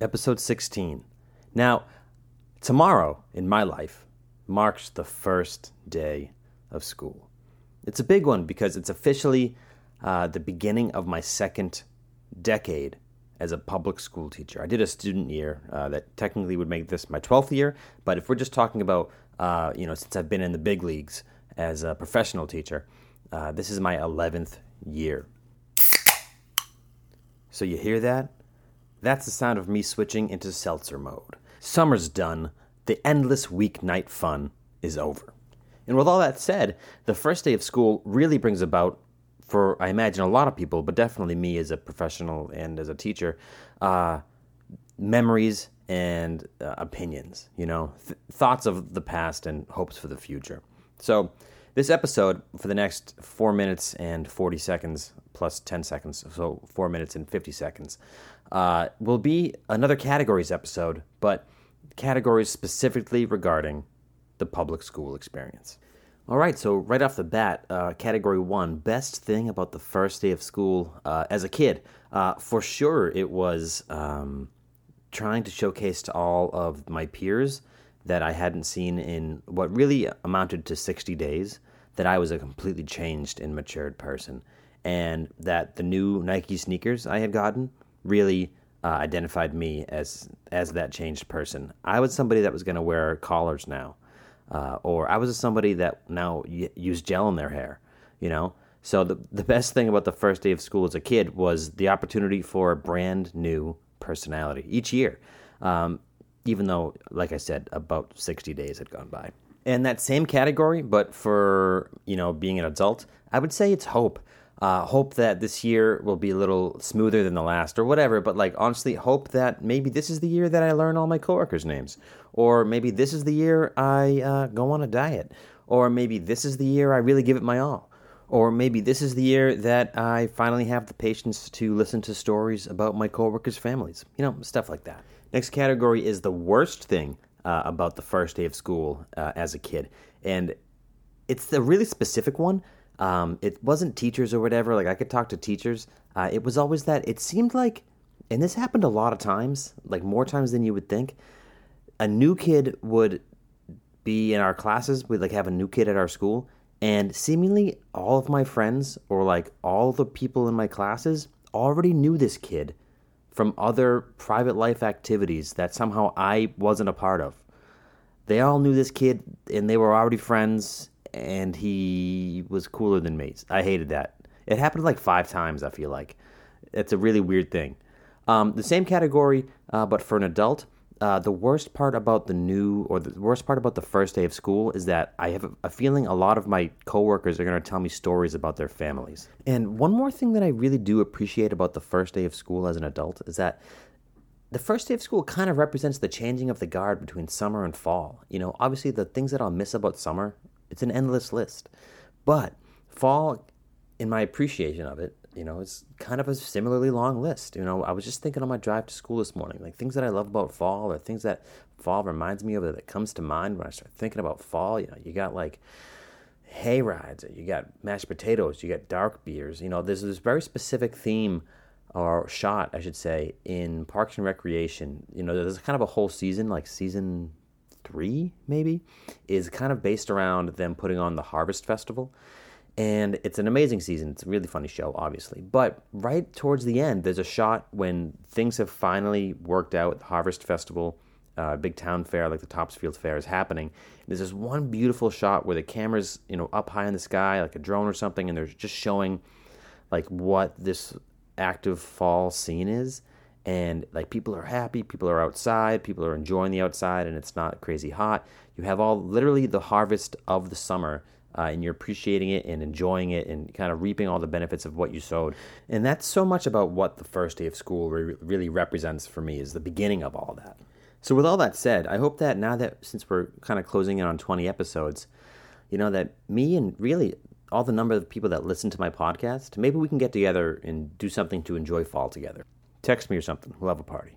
episode 16. Now, tomorrow in my life marks the first day of school. It's a big one because it's officially uh, the beginning of my second decade as a public school teacher. I did a student year uh, that technically would make this my 12th year, but if we're just talking about, uh, you know, since I've been in the big leagues as a professional teacher, uh, this is my 11th year. So you hear that? That's the sound of me switching into seltzer mode. Summer's done. The endless weeknight fun is over. And with all that said, the first day of school really brings about, for I imagine a lot of people, but definitely me as a professional and as a teacher, uh, memories and uh, opinions, you know, th- thoughts of the past and hopes for the future. So, this episode, for the next four minutes and 40 seconds, plus 10 seconds, so four minutes and 50 seconds, uh, will be another categories episode, but categories specifically regarding the public school experience. All right, so right off the bat, uh, category one best thing about the first day of school uh, as a kid. Uh, for sure, it was um, trying to showcase to all of my peers that I hadn't seen in what really amounted to 60 days that I was a completely changed and matured person. And that the new Nike sneakers I had gotten really uh, identified me as as that changed person. I was somebody that was going to wear collars now, uh, or I was somebody that now y- used gel in their hair. You know, so the the best thing about the first day of school as a kid was the opportunity for a brand new personality each year. Um, even though, like I said, about sixty days had gone by. In that same category, but for you know being an adult, I would say it's hope. Uh, hope that this year will be a little smoother than the last, or whatever. But like honestly, hope that maybe this is the year that I learn all my coworkers' names, or maybe this is the year I uh, go on a diet, or maybe this is the year I really give it my all, or maybe this is the year that I finally have the patience to listen to stories about my coworkers' families. You know, stuff like that. Next category is the worst thing uh, about the first day of school uh, as a kid, and it's a really specific one. Um, it wasn't teachers or whatever. Like I could talk to teachers. Uh, it was always that. It seemed like, and this happened a lot of times, like more times than you would think. A new kid would be in our classes. We'd like have a new kid at our school, and seemingly all of my friends or like all the people in my classes already knew this kid from other private life activities that somehow I wasn't a part of. They all knew this kid and they were already friends and he was cooler than me. I hated that. It happened like five times, I feel like. It's a really weird thing. Um, the same category, uh, but for an adult. Uh, the worst part about the new, or the worst part about the first day of school is that I have a feeling a lot of my coworkers are going to tell me stories about their families. And one more thing that I really do appreciate about the first day of school as an adult is that the first day of school kind of represents the changing of the guard between summer and fall. You know, obviously the things that I'll miss about summer, it's an endless list. But fall, in my appreciation of it, you know, it's kind of a similarly long list. You know, I was just thinking on my drive to school this morning, like things that I love about fall or things that fall reminds me of that comes to mind when I start thinking about fall. You know, you got like hay rides, you got mashed potatoes, you got dark beers. You know, there's this very specific theme or shot, I should say, in Parks and Recreation. You know, there's kind of a whole season, like season three, maybe, is kind of based around them putting on the Harvest Festival and it's an amazing season. It's a really funny show, obviously. But right towards the end, there's a shot when things have finally worked out. The Harvest Festival, uh, big town fair like the Topsfield Fair is happening. There's this one beautiful shot where the camera's you know up high in the sky, like a drone or something, and they're just showing like what this active fall scene is. And like people are happy, people are outside, people are enjoying the outside, and it's not crazy hot. You have all literally the harvest of the summer uh, and you're appreciating it and enjoying it and kind of reaping all the benefits of what you sowed. And that's so much about what the first day of school re- really represents for me is the beginning of all that. So with all that said, I hope that now that since we're kind of closing in on 20 episodes, you know that me and really all the number of people that listen to my podcast, maybe we can get together and do something to enjoy fall together. Text me or something. We'll have a party.